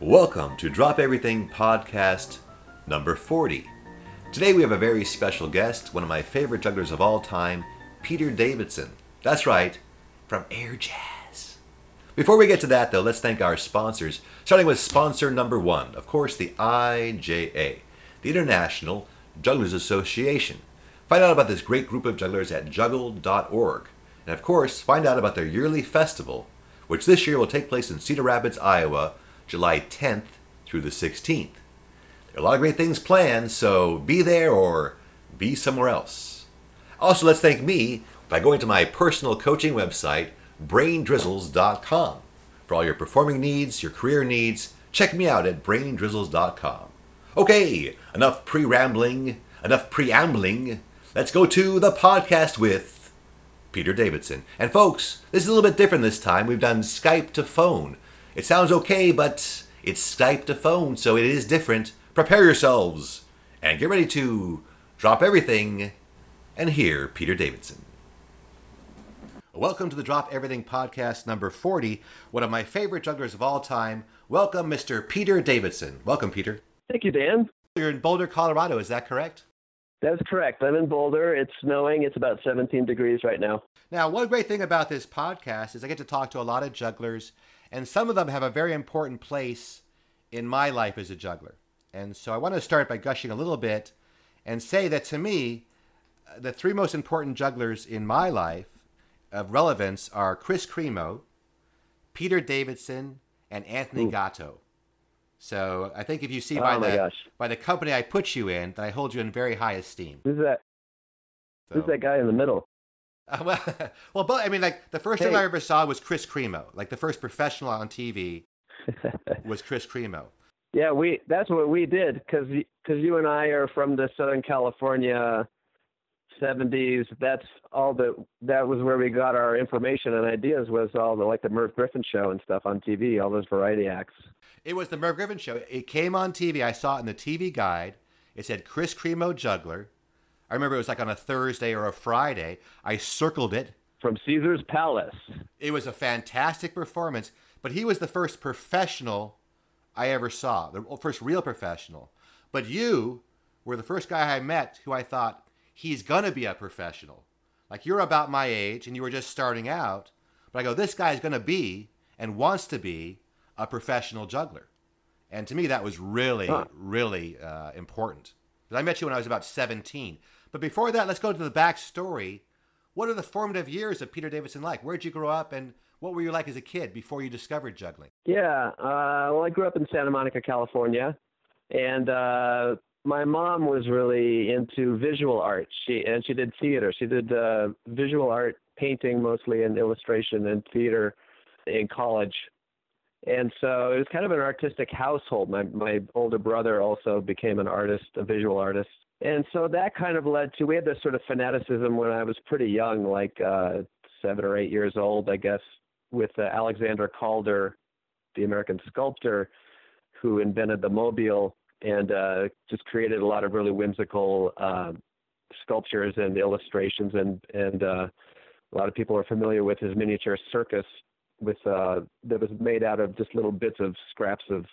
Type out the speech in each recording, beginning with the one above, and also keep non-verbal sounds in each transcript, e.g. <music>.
Welcome to Drop Everything Podcast number 40. Today we have a very special guest, one of my favorite jugglers of all time, Peter Davison. That's right, from Air Jazz. Before we get to that, though, let's thank our sponsors, starting with sponsor number one, of course, the IJA, the International Jugglers Association. Find out about this great group of jugglers at juggle.org. And of course, find out about their yearly festival, which this year will take place in Cedar Rapids, Iowa, July 10th through the 16th. There are a lot of great things planned, so be there or be somewhere else. Also, let's thank me by going to my personal coaching website, braindrizzles.com. For all your performing needs, your career needs, check me out at braindrizzles.com. Okay, enough pre rambling, enough preambling. Let's go to the podcast with Peter Davison. And folks, this is a little bit different this time. We've done Skype to phone. It sounds okay, but it's Skype to phone, so it is different. Prepare yourselves and get ready to drop everything and hear Peter Davison. Welcome to the Drop Everything podcast number 40, one of my favorite jugglers of all time. Welcome, Mr. Peter Davison. Welcome, Peter. Thank you, Dan. You're in Boulder, Colorado, is that correct? That's correct. I'm in Boulder. It's snowing. It's about 17 degrees right now. Now, one great thing about this podcast is I get to talk to a lot of jugglers, and some of them have a very important place in my life as a juggler. And so I want to start by gushing a little bit and say that to me, uh, the three most important jugglers in my life of relevance are Kris Kremo, Peter Davison, and Anthony Ooh. Gatto. So I think if you see Oh by the gosh. by the company I put you in, that I hold you in very high esteem. Who's that? So, Who's that guy in the middle? Uh, <laughs> well, well, but I mean, like the first Hey. I ever saw was Kris Kremo. Like the first professional on TV <laughs> was Kris Kremo. yeah, we. That's what we did because because you and I are from the Southern California 70s. That's all the that was where we got our information and ideas was all the like the Merv Griffin show and stuff on TV, all those variety acts. It was the Merv Griffin show. It came on TV. I saw it in the TV guide. It said Kris Kremo juggler. I remember it was like on a Thursday or a Friday. I circled it. From Caesar's Palace. It was a fantastic performance, but he was the first professional I ever saw, the first real professional. But you were the first guy I met who I thought he's gonna be a professional. Like you're about my age and you were just starting out, but I go, this guy's gonna be and wants to be a professional juggler. And to me, that was really, Huh. really uh, important. 'Cause I met you when I was about 17. But before that, let's go to the backstory. What are the formative years of Peter Davison like? Where'd you grow up, and what were you like as a kid before you discovered juggling? Yeah, uh, well, I grew up in Santa Monica, California, and uh, my mom was really into visual art. She and she did theater. She did uh, visual art, painting mostly, and illustration and theater in college. And so it was kind of an artistic household. My my older brother also became an artist, a visual artist. And so that kind of led to we had this sort of fanaticism when I was pretty young, like uh, seven or eight years old, I guess, with uh, Alexander Calder, the American sculptor who invented the mobile and uh, just created a lot of really whimsical uh, sculptures and illustrations. And and uh, a lot of people are familiar with his miniature circus with uh, that was made out of just little bits of scraps of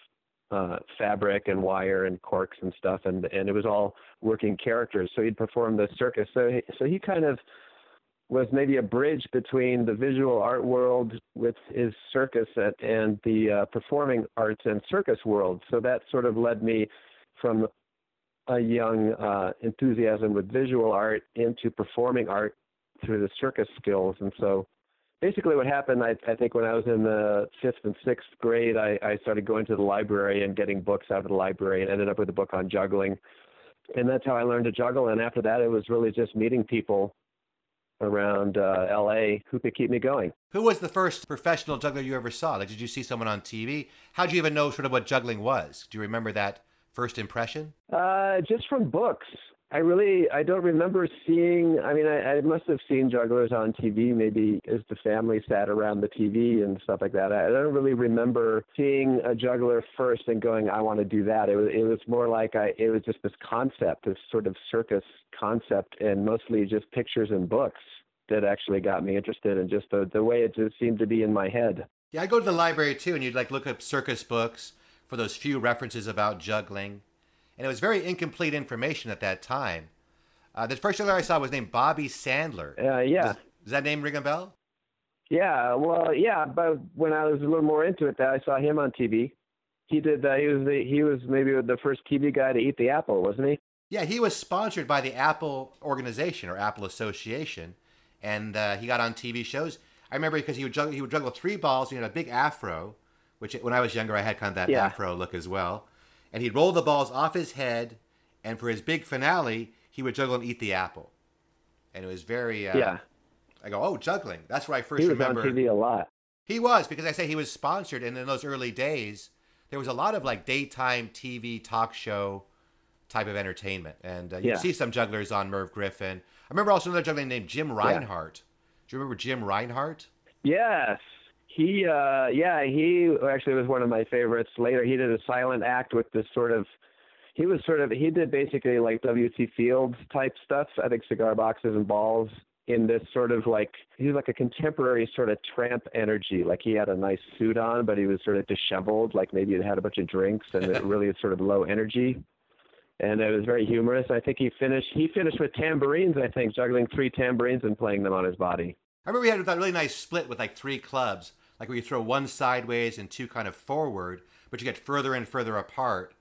uh, fabric and wire and corks and stuff and and it was all working characters so he'd perform the circus so he, so he kind of was maybe a bridge between the visual art world with his circus and the uh, performing arts and circus world. So that sort of led me from a young uh, enthusiasm with visual art into performing art through the circus skills. And so basically what happened, I, I think when I was in the fifth and sixth grade, I, I started going to the library and getting books out of the library and ended up with a book on juggling. And that's how I learned to juggle. And after that, it was really just meeting people around uh, LA who could keep me going. Who was the first professional juggler you ever saw? Like, did you see someone on TV? how did you even know sort of what juggling was? Do you remember that first impression? Uh, just from books. I really I don't remember seeing. I mean, I, I must have seen jugglers on TV, maybe as the family sat around the TV and stuff like that. I, I don't really remember seeing a juggler first and going, "I want to do that." It was it was more like I it was just this concept, this sort of circus concept, and mostly just pictures and books that actually got me interested in just the the way it just seemed to be in my head. Yeah, I go to the library too, and you'd like look up circus books, for those few references about juggling. And it was very incomplete information at that time. Uh, the first juggler I saw was named Bobby Sandler. Uh, yeah. Does, does that name ring a bell? Yeah, well, yeah, but when I was a little more into it, that I saw him on TV. He did. Uh, he was the he was maybe the first TV guy to eat the apple, wasn't he? Yeah, he was sponsored by the Apple organization or Apple Association, and uh, he got on TV shows. I remember because he would juggle, he would juggle three balls. He had a big afro, which when I was younger I had kind of that Yeah. afro look as well. And he'd roll the balls off his head, and for his big finale, he would juggle and eat the apple. And it was very uh, yeah, I go, oh, juggling. That's where I first he was remember. on TV a lot. He was because I say he was sponsored, and in those early days, there was a lot of like daytime TV talk show type of entertainment, and uh, you Yeah. see some jugglers on Merv Griffin. I remember also another juggler named Jim Reinhardt. Do you remember Jim Reinhardt? Yes. He uh yeah, he actually was one of my favorites. Later he did a silent act with this sort of he was sort of he did basically like W.C. Fields type stuff. I think cigar boxes and balls in this sort of like he was like a contemporary sort of tramp energy. Like he had a nice suit on, but he was sort of disheveled, like maybe he'd had a bunch of drinks and it <laughs> really is sort of low energy. And it was very humorous. I think he finished he finished with tambourines, I think, juggling three tambourines and playing them on his body. I remember we had that really nice split with like three clubs, like where you throw one sideways and two kind of forward, but you get further and further apart.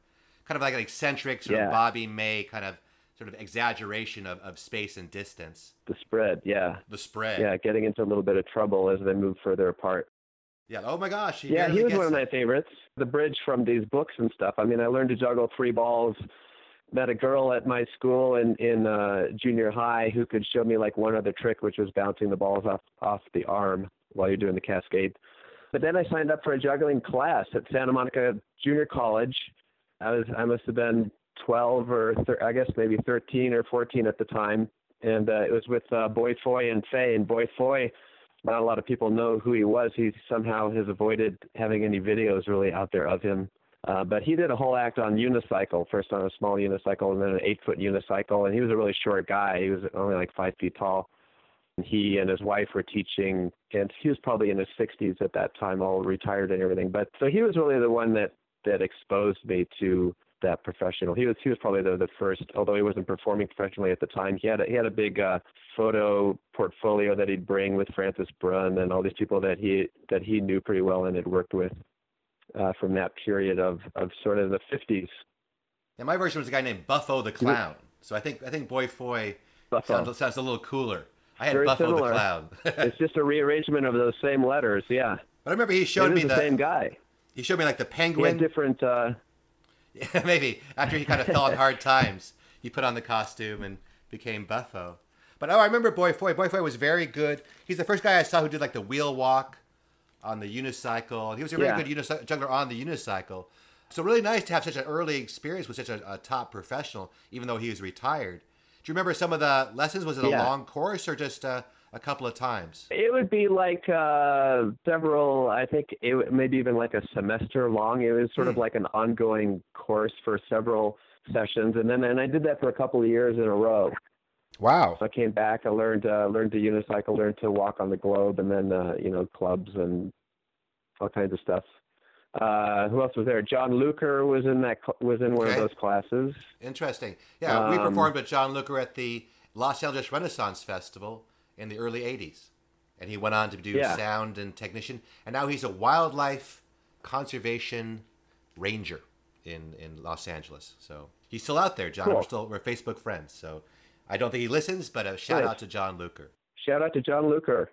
Kind of like an eccentric sort Yeah. of Bobby May kind of sort of exaggeration of, of space and distance. The spread, yeah. The spread. yeah, getting into a little bit of trouble as they move further apart. Yeah. Oh my gosh. He yeah, he was one of my favorites. The bridge from these books and stuff. I mean, I learned to juggle three balls. Met a girl at my school in in uh, junior high who could show me like one other trick, which was bouncing the balls off off the arm while you're doing the cascade. But then I signed up for a juggling class at Santa Monica Junior College. I was I must have been 12 or thir- I guess maybe 13 or 14 at the time, and uh, it was with uh, Boy Foy and Faye. And Boy Foy, not a lot of people know who he was. He somehow has avoided having any videos really out there of him. Uh, but he did a whole act on unicycle, first on a small unicycle and then an eight foot unicycle. And he was a really short guy. He was only like five feet tall. He and his wife were teaching, and he was probably in his 60s at that time, all retired and everything. But so he was really the one that that exposed me to that professional. He was he was probably the the first, although he wasn't performing professionally at the time. He had a, he had a big uh, photo portfolio that he'd bring with Francis Brunn and all these people that he that he knew pretty well and had worked with uh, from that period of of sort of the 50s. Yeah, my version was a guy named Buffo the Clown. So I think I think Boy Foy sounds, sounds a little cooler. I had Very Buffo similar. the Clown. <laughs> it's just a rearrangement of those same letters. Yeah, But I remember he showed it me is the, same guy. he showed me like the penguin. different. Uh, <laughs> Yeah, maybe after he kind of fell on hard times, he put on the costume and became Buffo. But oh, I remember Boy Foy. Boy Foy was very good. He's the first guy I saw who did like the wheel walk on the unicycle. He was a very Yeah. good unicy- juggler on the unicycle. So really nice to have such an early experience with such a, a top professional, even though he was retired. Do you remember some of the lessons? Was it a Yeah. long course or just uh, a couple of times? It would be like uh, several, I think, it, maybe even like a semester long. It was sort of Hmm. like an ongoing course for several sessions, and then and I did that for a couple of years in a row. Wow. So I came back, I learned uh, learned to unicycle, learned to walk on the globe, and then uh, you know clubs and all kinds of stuff. Uh, who else was there? John Luker was in that was in one Okay. of those classes. Interesting. Yeah, we Um, performed with John Luker at the Los Angeles Renaissance Festival in the early 80s. And he went on to do Yeah. sound and technician. And now he's a wildlife conservation ranger in, in Los Angeles. So he's still out there, John. Cool. We're still we're Facebook friends. So I don't think he listens, but a shout Nice. out to John Luker. Shout out to John Luker.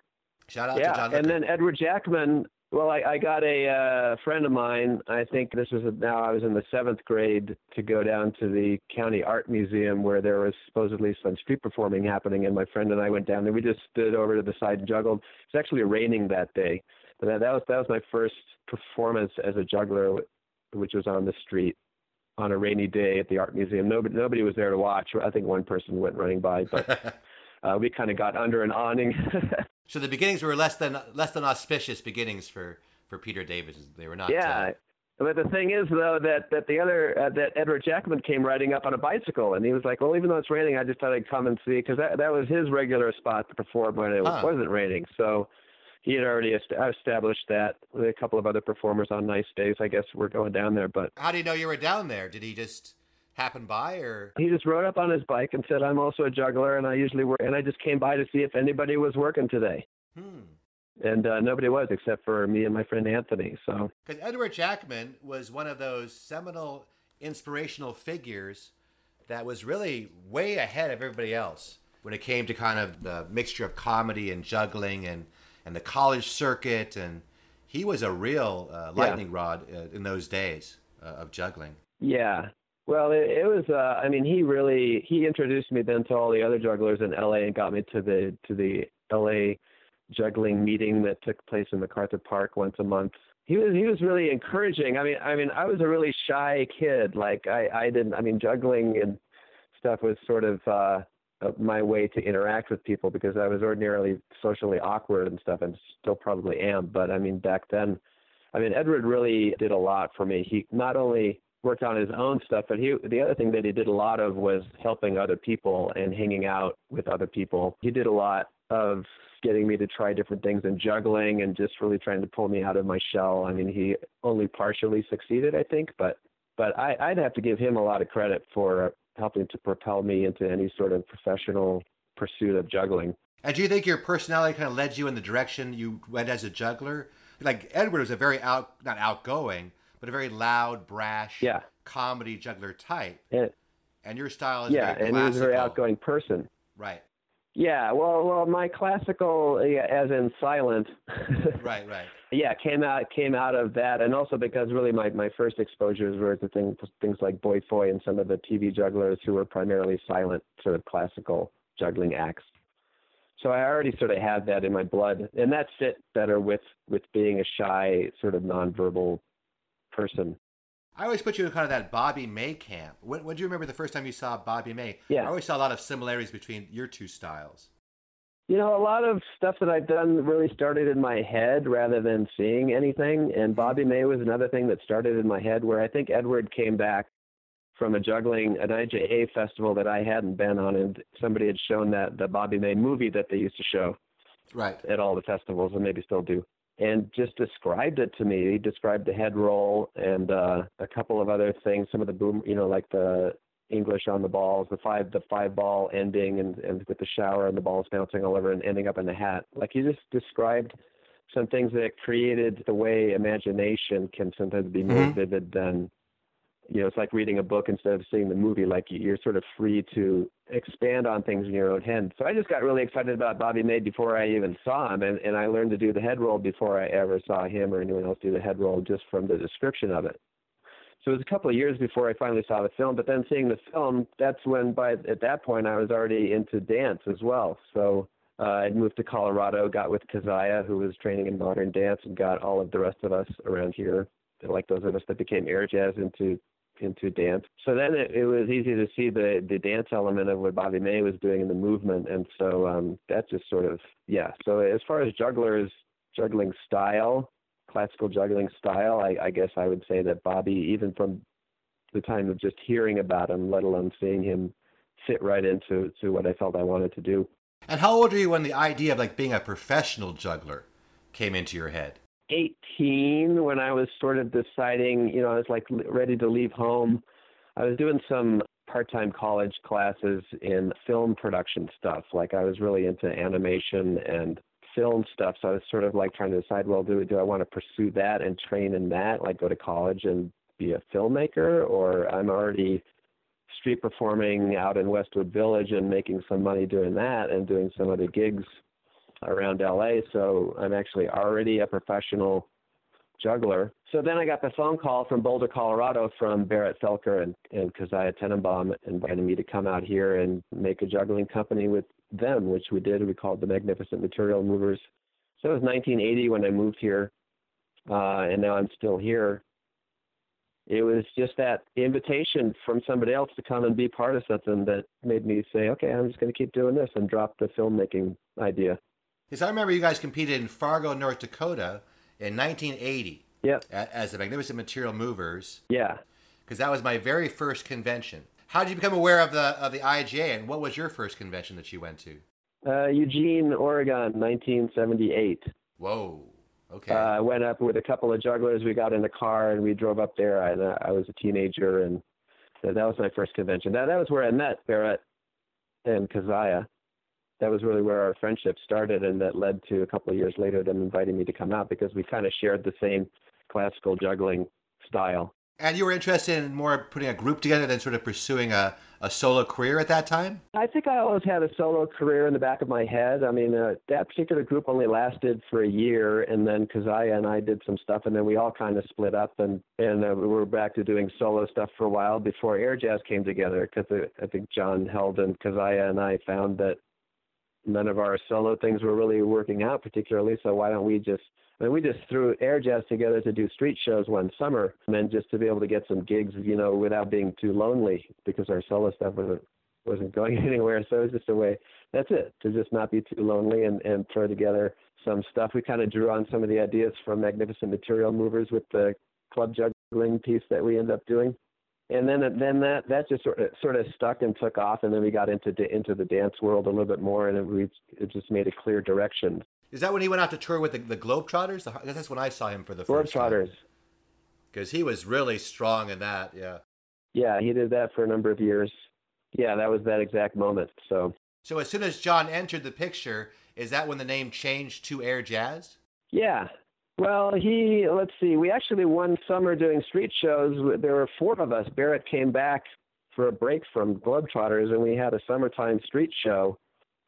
Shout out to yeah, John Luker. and then Edward Jackman. Well, I, I got a uh, friend of mine. I think this was now I was in the seventh grade to go down to the county art museum where there was supposedly some street performing happening, and my friend and I went down there. We just stood over to the side and juggled. It was actually raining that day, but that, that was that was my first performance as a juggler, which was on the street on a rainy day at the art museum. Nobody nobody was there to watch. I think one person went running by, but <laughs> uh, we kind of got under an awning. <laughs> so the beginnings were less than less than auspicious beginnings for, for Peter Davison. They were not. Yeah. uh, But the thing is, though, that that the other uh, that Edward Jackman came riding up on a bicycle, and he was like, "Well, even though it's raining, I just thought I'd come and see," because that that was his regular spot to perform when it Huh. wasn't raining. So he had already established that with a couple of other performers on nice days. I guess we're going down there, but How do you know you were down there? Did he just happen by, or he just rode up on his bike and said, "I'm also a juggler, and I usually work." And I just came by to see if anybody was working today, hmm? and uh, nobody was except for me and my friend Anthony. So Because Edward Jackman was one of those seminal, inspirational figures that was really way ahead of everybody else when it came to kind of the mixture of comedy and juggling and, and the college circuit. And he was a real uh, Yeah. lightning rod uh, in those days uh, of juggling. Yeah. Well, it, it was. Uh, I mean, he really he introduced me then to all the other jugglers in L.A. and got me to the to the L.A. juggling meeting that took place in MacArthur Park once a month. He was he was really encouraging. I mean, I mean, I was a really shy kid. Like I I didn't. I mean, juggling and stuff was sort of uh, my way to interact with people because I was ordinarily socially awkward and stuff, and still probably am. But I mean, back then, I mean, Edward really did a lot for me. He not only worked on his own stuff, but he the other thing that he did a lot of was helping other people and hanging out with other people. He did a lot of getting me to try different things and juggling and just really trying to pull me out of my shell. I mean, he only partially succeeded, I think, but but I, I'd have to give him a lot of credit for helping to propel me into any sort of professional pursuit of juggling. And do you think your personality kind of led you in the direction you went as a juggler? Like Edward was a very out, not outgoing, but a very loud, brash, Yeah. comedy juggler type. And, And your style is yeah, very and he was a very outgoing person. Right, Yeah, well, well, my classical, yeah, as in silent, <laughs> right, right. yeah, came out came out of that, and also because really my my first exposures were to things things like Boy Foy and some of the TV jugglers who were primarily silent, sort of classical juggling acts. So I already sort of had that in my blood, and that fit better with with being a shy, sort of nonverbal person. I always put you in kind of that Bobby May camp. When, when do you remember the first time you saw Bobby May? Yeah. I always saw a lot of similarities between your two styles. You know, a lot of stuff that I've done really started in my head rather than seeing anything. And mm-hmm. Bobby May was another thing that started in my head where I think Edward came back from a juggling, an IJA festival that I hadn't been on. And somebody had shown that the Bobby May movie that they used to show Right. at all the festivals and maybe still do. And just described it to me. He described the head roll and uh, a couple of other things, some of the boom, you know, like the English on the balls, the five the five ball ending and, and with the shower and the balls bouncing all over and ending up in the hat. Like he just described some things that created the way imagination can sometimes be more Mhm. vivid than you know, it's like reading a book instead of seeing the movie. Like you're sort of free to expand on things in your own head. So I just got really excited about Bobby May before I even saw him, and, and I learned to do the head roll before I ever saw him or anyone else do the head roll just from the description of it. So it was a couple of years before I finally saw the film. But then seeing the film, that's when by at that point I was already into dance as well. So uh, I moved to Colorado, got with Kezia, who was training in modern dance, and got all of the rest of us around here, like those of us that became air jazz, into into dance. So then it, it was easy to see the the dance element of what Bobby May was doing in the movement, and so um, that just sort of yeah. So as far as jugglers juggling style, classical juggling style, I, I guess I would say that Bobby, even from the time of just hearing about him, let alone seeing him, fit right into to what I felt I wanted to do. And how old were you when the idea of like being a professional juggler came into your head? 18 when I was sort of deciding, you know, I was like ready to leave home. I was doing some part-time college classes in film production stuff. Like I was really into animation and film stuff. So I was sort of like trying to decide, well, do do I want to pursue that and train in that, like go to college and be a filmmaker, or I'm already street performing out in Westwood Village and making some money doing that and doing some other gigs around LA. So I'm actually already a professional juggler. So then I got the phone call from Boulder, Colorado from Barrett Felker and, and Kezia Tenenbaum inviting me to come out here and make a juggling company with them, which we did. We called the Magnificent Material Movers. So it was 1980 when I moved here, uh, and now I'm still here. It was just that invitation from somebody else to come and be part of something that made me say, okay, I'm just going to keep doing this and drop the filmmaking idea. Because I remember you guys competed in Fargo, North Dakota in 1980 Yep. a- as the Magnificent Material Movers, Yeah. because that was my very first convention. How did you become aware of the of the IJA, and what was your first convention that you went to? Uh, Eugene, Oregon, 1978. Whoa. Okay. I uh, went up with a couple of jugglers. We got in the car and we drove up there. I, uh, I was a teenager, and that was my first convention. That that was where I met Barrett and Kezia. That was really where our friendship started, and that led to a couple of years later them inviting me to come out because we kind of shared the same classical juggling style. And you were interested in more putting a group together than sort of pursuing a, a solo career at that time? I think I always had a solo career in the back of my head. I mean, uh, that particular group only lasted for a year, and then Kezia and I did some stuff, and then we all kind of split up, and and uh, we were back to doing solo stuff for a while before Air Jazz came together. Because uh, I think John Held and Kezia and I found that none of our solo things were really working out particularly. So why don't we just I mean, we just threw air jazz together to do street shows one summer, and just to be able to get some gigs, you know, without being too lonely because our solo stuff wasn't wasn't going <laughs> anywhere. So it was just a way. That's it to just not be too lonely and and throw together some stuff. We kind of drew on some of the ideas from Magnificent Material Movers with the club juggling piece that we ended up doing and then then that that just sort of sort of stuck and took off, and then we got into into the dance world a little bit more, and it, we it just made a clear direction. Is that when he went out to tour with the, the Globetrotters? That's when I saw him for the first Globetrotters. Because he was really strong in that, yeah. Yeah, he did that for a number of years. Yeah, that was that exact moment. So. So as soon as John entered the picture, is that when the name changed to Air Jazz? Yeah, well, he, let's see, we actually one summer doing street shows. There were four of us. Barrett came back for a break from Globetrotters, and we had a summertime street show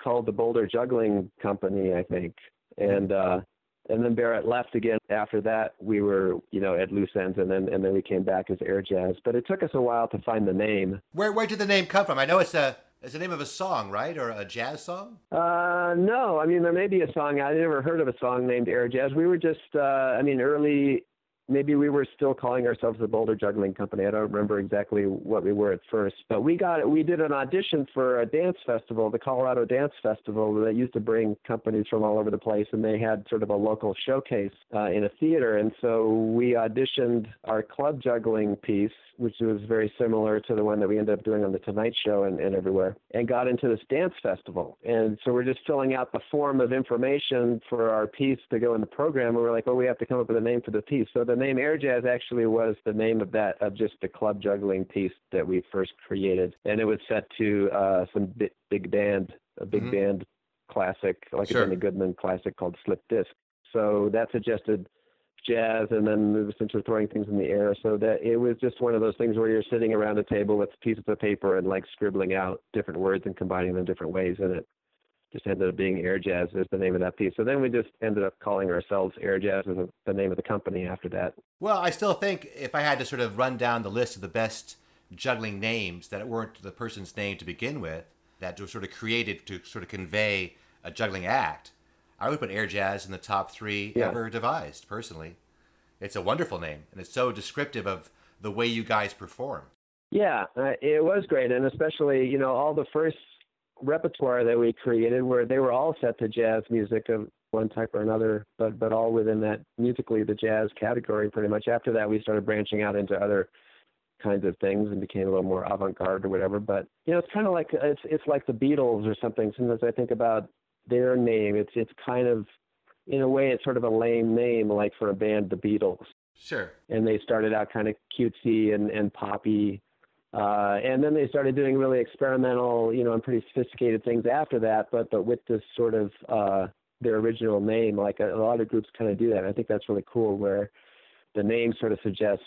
called the Boulder Juggling Company, I think. And, uh, and then Barrett left again. After that, we were, you know, at loose ends, and then and then we came back as Air Jazz. But it took us a while to find the name. Where where did the name come from? I know it's a it's the name of a song, right, or a jazz song? Uh, no. I mean, there may be a song. I never heard of a song named Air Jazz. We were just, uh, I mean, early maybe we were still calling ourselves the Boulder Juggling Company. I don't remember exactly what we were at first, but we got we did an audition for a dance festival, the Colorado Dance Festival, that used to bring companies from all over the place, and they had sort of a local showcase uh, in a theater, and so we auditioned our club juggling piece, which was very similar to the one that we ended up doing on the Tonight Show and, and everywhere, and got into this dance festival. And so we're just filling out the form of information for our piece to go in the program, and we're like, oh, we have to come up with a name for the piece. So the name Air Jazz actually was the name of that of just the club juggling piece that we first created, and it was set to uh, some big, big band, a big mm-hmm. band classic, like sure. a Benny Goodman classic called Slip Disc. So that suggested jazz, and then since we're throwing things in the air, so that it was just one of those things where you're sitting around a table with pieces of paper and like scribbling out different words and combining them different ways, and it just ended up being Air Jazz is the name of that piece. So then we just ended up calling ourselves Air Jazz as the name of the company after that. Well, I still think if I had to sort of run down the list of the best juggling names that weren't the person's name to begin with, that were sort of created to sort of convey a juggling act, I would put Air Jazz in the top three yeah. ever devised, personally. It's a wonderful name, and it's so descriptive of the way you guys perform. Yeah, uh, it was great, and especially you know all the first repertoire that we created where they were all set to jazz music of one type or another, but but all within that musically the jazz category pretty much. After that we started branching out into other kinds of things and became a little more avant garde or whatever. But you know, it's kinda like it's it's like the Beatles or something. Sometimes I think about their name, it's it's kind of in a way it's sort of a lame name like for a band the Beatles. Sure. And they started out kind of cutesy and, and poppy uh, and then they started doing really experimental, you know, and pretty sophisticated things after that, but but with this sort of uh, their original name, like a, a lot of groups kind of do that. And I think that's really cool, where the name sort of suggests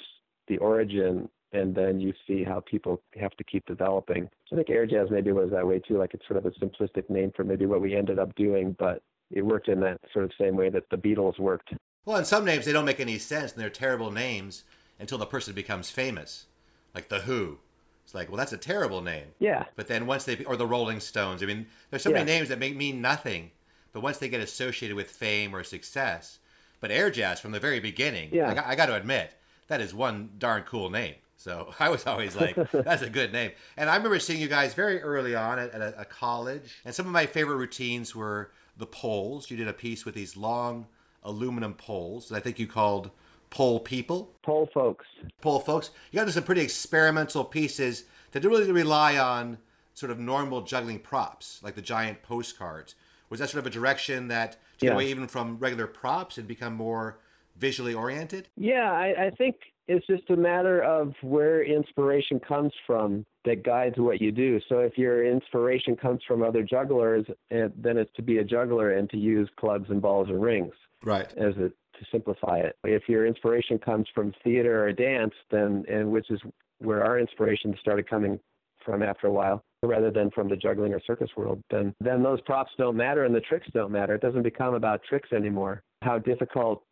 the origin, and then you see how people have to keep developing. So I think air jazz maybe was that way too, like it's sort of a simplistic name for maybe what we ended up doing, but it worked in that sort of same way that the Beatles worked. Well, in some names they don't make any sense, and they're terrible names until the person becomes famous, like the Who it's like, well, that's a terrible name. Yeah. But then once they, or the Rolling Stones, I mean, there's so yeah. many names that make mean nothing, but once they get associated with fame or success, but Air Jazz from the very beginning, yeah. I, I got to admit, that is one darn cool name. So <laughs> I was always like, that's a good name. And I remember seeing you guys very early on at, at a, a, college. And some of my favorite routines were the poles. You did a piece with these long aluminum poles that I think you called Pole people. Pole folks. Pole folks. You got into some pretty experimental pieces that didn't really rely on sort of normal juggling props, like the giant postcards. Was that sort of a direction that to Yeah. away even from regular props and become more visually oriented? Yeah, I, I think it's just a matter of where inspiration comes from that guides what you do. So if your inspiration comes from other jugglers, then it's to be a juggler and to use clubs and balls and rings Right. as a to simplify it. If your inspiration comes from theater or dance, then and which is where our inspiration started coming from after a while, rather than from the juggling or circus world, then then those props don't matter and the tricks don't matter. It doesn't become about tricks anymore. How difficult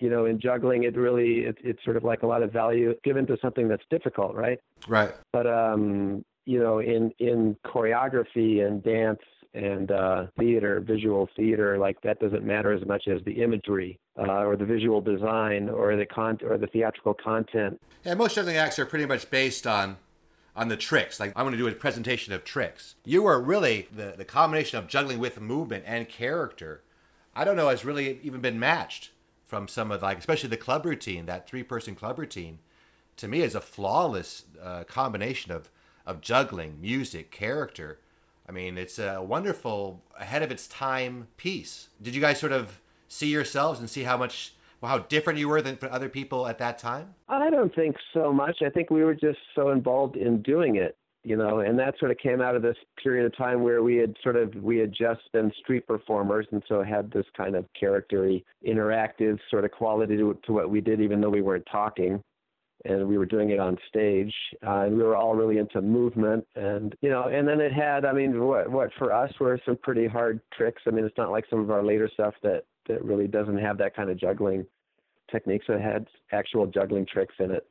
you know, in juggling, it really it, it's sort of like a lot of value given to something that's difficult, right? Right. But um, you know, in in choreography and dance and uh, theater, visual theater, like that doesn't matter as much as the imagery uh, or the visual design or the con or the theatrical content. Yeah, most juggling acts are pretty much based on on the tricks. Like I'm going to do a presentation of tricks. You are really the the combination of juggling with movement and character. I don't know has really even been matched from some of like especially the club routine, that three person club routine. To me, is a flawless uh, combination of of juggling, music, character. I mean, it's a wonderful, ahead of its time piece. Did you guys sort of see yourselves and see how much, how different you were than other people at that time? I don't think so much. I think we were just so involved in doing it, you know, and that sort of came out of this period of time where we had sort of we had just been street performers, and so had this kind of charactery, interactive sort of quality to, to what we did, even though we weren't talking. And we were doing it on stage, uh, and we were all really into movement, and you know, and then it had, I mean, what what for us were some pretty hard tricks. I mean, it's not like some of our later stuff that that really doesn't have that kind of juggling techniques. It had actual juggling tricks in it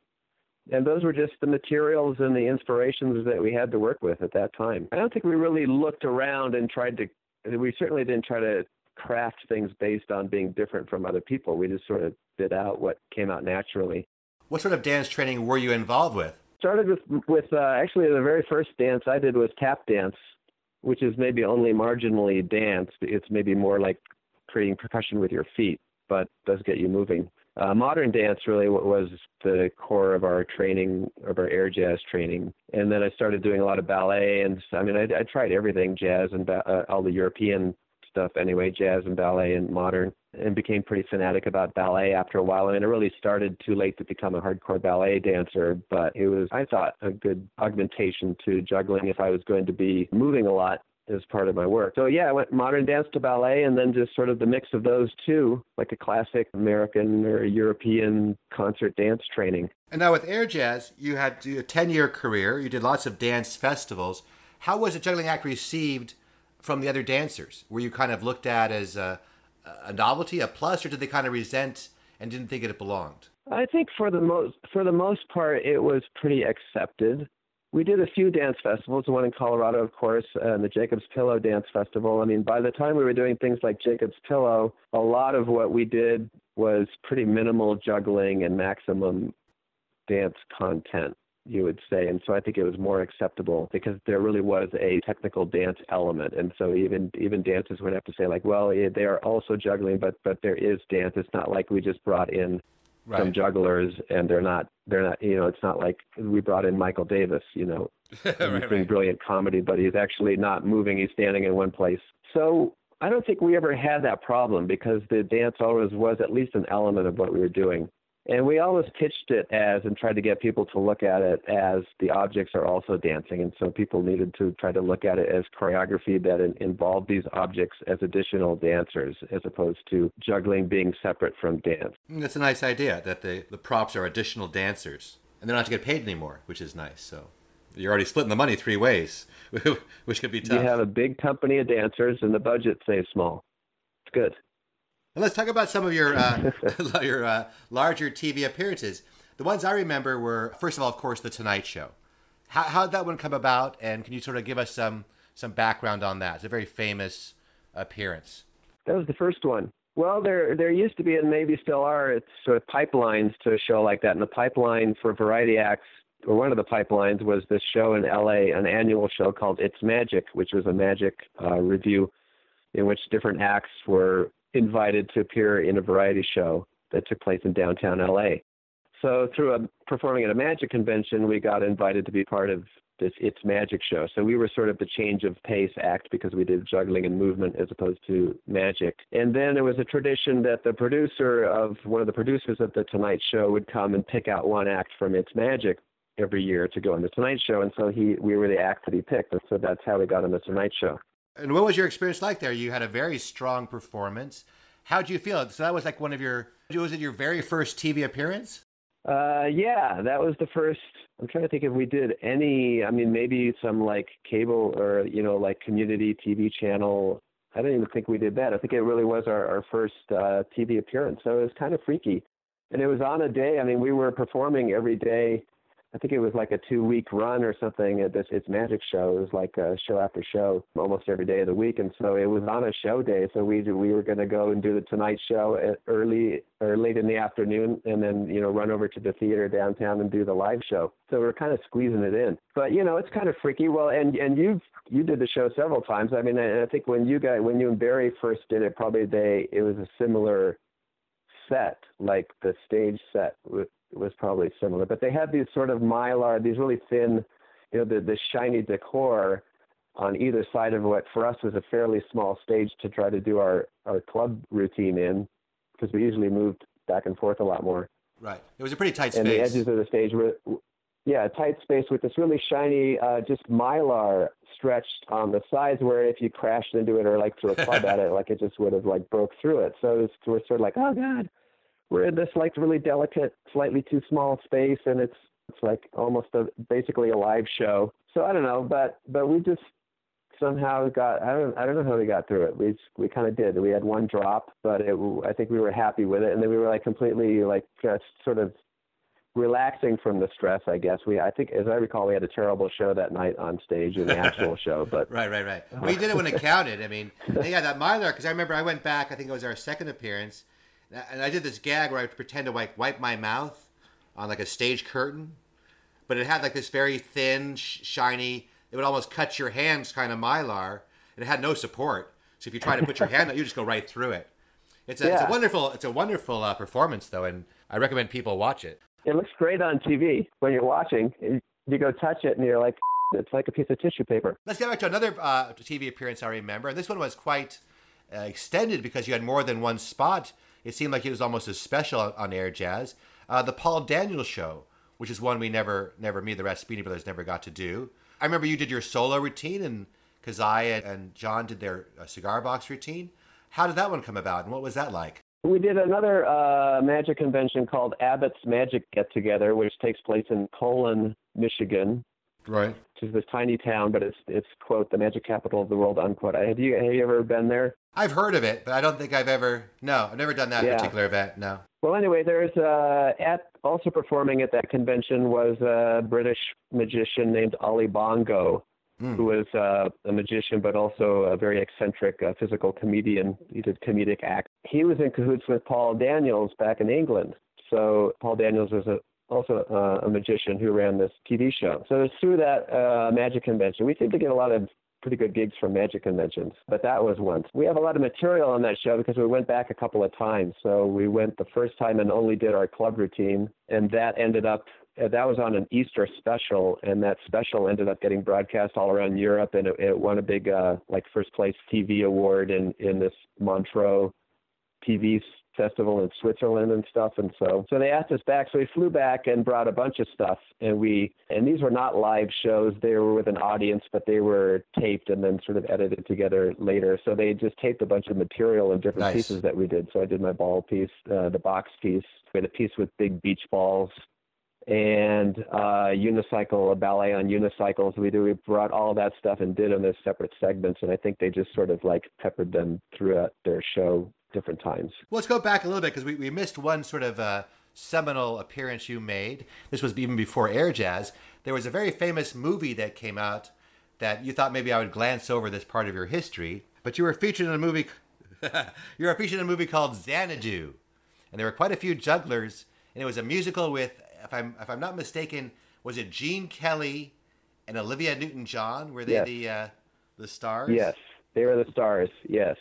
and those were just the materials and the inspirations that we had to work with at that time. I don't think we really looked around and tried to. We certainly didn't try to craft things based on being different from other people. We just sort of did out what came out naturally. What sort of dance training were you involved with? Started with with uh, actually the very first dance I did was tap dance, which is maybe only marginally dance. It's maybe more like creating percussion with your feet, but does get you moving. Uh, modern dance really wa- was the core of our training, of our air jazz training. And then I started doing a lot of ballet, and I mean, I, I tried everything, jazz and ba- uh, all the European stuff anyway, jazz and ballet and modern, and became pretty fanatic about ballet after a while. I mean, it really started too late to become a hardcore ballet dancer, but it was, I thought, a good augmentation to juggling if I was going to be moving a lot as part of my work. So yeah, I went modern dance to ballet and then just sort of the mix of those two, like a classic American or European concert dance training. And now with air jazz, you had a 10 year career, you did lots of dance festivals. How was the juggling act received from the other dancers? Were you kind of looked at as a, a novelty, a plus, or did they kind of resent and didn't think it belonged? I think for the most for the most part it was pretty accepted. We did a few dance festivals, one in Colorado, of course, and the Jacob's Pillow Dance Festival. I mean, by the time we were doing things like Jacob's Pillow, a lot of what we did was pretty minimal juggling and maximum dance content, you would say. And so I think it was more acceptable because there really was a technical dance element. And so even even dancers would have to say like, well, they are also juggling, but but there is dance. It's not like we just brought in some jugglers and they're not they're not you know it's not like we brought in Michael Davis you know. <laughs> Right, doing right. brilliant comedy but he's actually not moving he's standing in one place. So I don't think we ever had that problem because the dance always was at least an element of what we were doing and we always pitched it as and tried to get people to look at it as the objects are also dancing and so people needed to try to look at it as choreography that in, involved these objects as additional dancers as opposed to juggling being separate from dance That's a nice idea that the, the props are additional dancers and they're not have to get paid anymore, which is nice. So you're already splitting the money three ways, <laughs> which could be tough. You have a big company of dancers, and the budget stays small. It's good. And let's talk about some of your uh, <laughs> <laughs> your uh, larger TV appearances. The ones I remember were, first of all, of course, The Tonight Show. How how did that one come about? And can you sort of give us some some background on that? It's a very famous appearance. That was the first one. Well, there there used to be, and maybe still are, it's sort of pipelines to a show like that. And the pipeline for variety acts, or one of the pipelines, was this show in L.A., an annual show called It's Magic, which was a magic uh, review in which different acts were invited to appear in a variety show that took place in downtown L.A. So through a, performing at a magic convention, we got invited to be part of this It's Magic show. So we were sort of the change of pace act because we did juggling and movement as opposed to magic. And then there was a tradition that the producer of one of the producers of the Tonight Show would come and pick out one act from It's Magic every year to go on the Tonight Show. And so he we were the act that he picked. And so that's how we got on the Tonight Show. And what was your experience like there? You had a very strong performance. How did you feel? So that was like one of your was it your very first TV appearance? Uh, yeah, that was the first. I'm trying to think if we did any. I mean, maybe some like cable or you know like community TV channel. I don't even think we did that. I think it really was our our first uh, TV appearance. So it was kind of freaky, and it was on a day. I mean, we were performing every day I think it was like a two week run or something at this it's magic show. It was like a show after show almost every day of the week and so it was on a show day. So we we were gonna go and do the tonight show early or late in the afternoon and then, you know, run over to the theater downtown and do the live show. So we are kind of squeezing it in. But you know, it's kind of freaky. Well and and you you did the show several times. I mean I, I think when you guys when you and Barry first did it probably they it was a similar set, like the stage set with was probably similar. But they had these sort of mylar, these really thin, you know, the, the shiny decor on either side of what for us was a fairly small stage to try to do our, our club routine in because we usually moved back and forth a lot more. Right. It was a pretty tight space. And the edges of the stage were, yeah, a tight space with this really shiny, uh, just mylar stretched on the sides where if you crashed into it or like threw a club <laughs> at it, like it just would have like broke through it. So it was, we're sort of like, oh God, we're in this like really delicate, slightly too small space, and it's it's like almost a basically a live show. So I don't know, but but we just somehow got I don't I don't know how we got through it. We we kind of did. We had one drop, but it I think we were happy with it, and then we were like completely like just sort of relaxing from the stress. I guess we I think as I recall we had a terrible show that night on stage in the actual <laughs> show. But right right right. You did it when it counted. I mean, <laughs> yeah, that Mylar because I remember I went back. I think it was our second appearance and I did this gag where I pretend to like wipe my mouth on like a stage curtain, but it had like this very thin, sh- shiny. It would almost cut your hands, kind of mylar, and it had no support. So if you try to put your hand, out, you just go right through it. It's a, yeah. it's a wonderful, it's a wonderful uh, performance though, and I recommend people watch it. It looks great on TV when you're watching. You go touch it, and you're like, it's like a piece of tissue paper. Let's get back to another uh, TV appearance I remember, and this one was quite uh, extended because you had more than one spot it seemed like it was almost as special on Air Jazz. Uh, the Paul Daniels Show, which is one we never, never, me, and the Raspyni Brothers never got to do. I remember you did your solo routine, and Kezia and John did their uh, cigar box routine. How did that one come about, and what was that like? We did another uh, magic convention called Abbott's Magic Get Together, which takes place in Colon, Michigan. Right. This tiny town, but it's it's quote the magic capital of the world unquote. Have you have you ever been there? I've heard of it, but I don't think I've ever. No, I've never done that yeah. particular event. No. Well, anyway, there's uh, at also performing at that convention was a British magician named Ali Bongo, mm. who was uh, a magician but also a very eccentric uh, physical comedian. He did comedic acts. He was in cahoots with Paul Daniels back in England. So Paul Daniels was a, also uh, a magician who ran this TV show. So through that uh, magic convention. We seem to get a lot of pretty good gigs from magic conventions, but that was once. We have a lot of material on that show because we went back a couple of times. So we went the first time and only did our club routine, and that ended up uh, that was on an Easter special, and that special ended up getting broadcast all around Europe, and it, it won a big uh, like first place TV award in in this Montreux TV festival in Switzerland and stuff. And so, so they asked us back. So we flew back and brought a bunch of stuff. And we, and these were not live shows. They were with an audience, but they were taped and then sort of edited together later. So they just taped a bunch of material and different nice. pieces that we did. So I did my ball piece, uh, the box piece. We had a piece with big beach balls and uh, unicycle, a ballet on unicycles. We do. We brought all that stuff and did them as separate segments, and I think they just sort of like peppered them throughout their show different times. Well, let's go back a little bit because we, we missed one sort of uh, seminal appearance you made. This was even before Air Jazz. There was a very famous movie that came out that you thought maybe I would glance over this part of your history, but you were featured in a movie. <laughs> you were featured in a movie called Xanadu, and there were quite a few jugglers, and it was a musical with, if I'm if I'm not mistaken, was it Gene Kelly and Olivia Newton-John? Were they yes. the uh, the stars? Yes, they were the stars. Yes.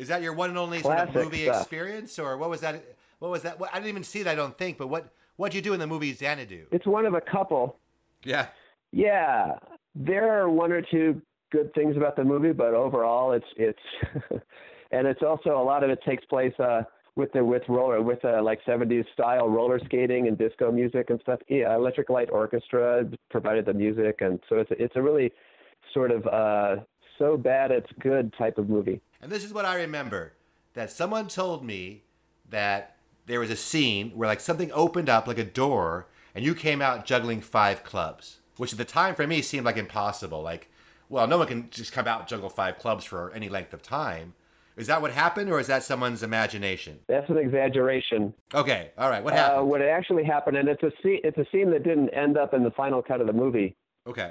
Is that your one and only sort of movie stuff. experience, or what was that? What was that? I didn't even see it. I don't think. But what What'd you do in the movie Xanadu? It's one of a couple. Yeah. Yeah, there are one or two good things about the movie, but overall, it's it's <laughs> and it's also a lot of it takes place uh, with the with roller with uh, like 70s style roller skating and disco music and stuff. Yeah, Electric Light Orchestra provided the music, and so it's a, it's a really sort of uh, so bad it's good type of movie. And this is what I remember that someone told me that there was a scene where like something opened up like a door and you came out juggling five clubs, which at the time for me seemed like impossible. Like, well, no one can just come out and juggle five clubs for any length of time. Is that what happened, or is that someone's imagination? That's an exaggeration. Okay, all right. What happened? Uh, what actually happened, and it's a scene, it's a scene that didn't end up in the final cut of the movie. Okay.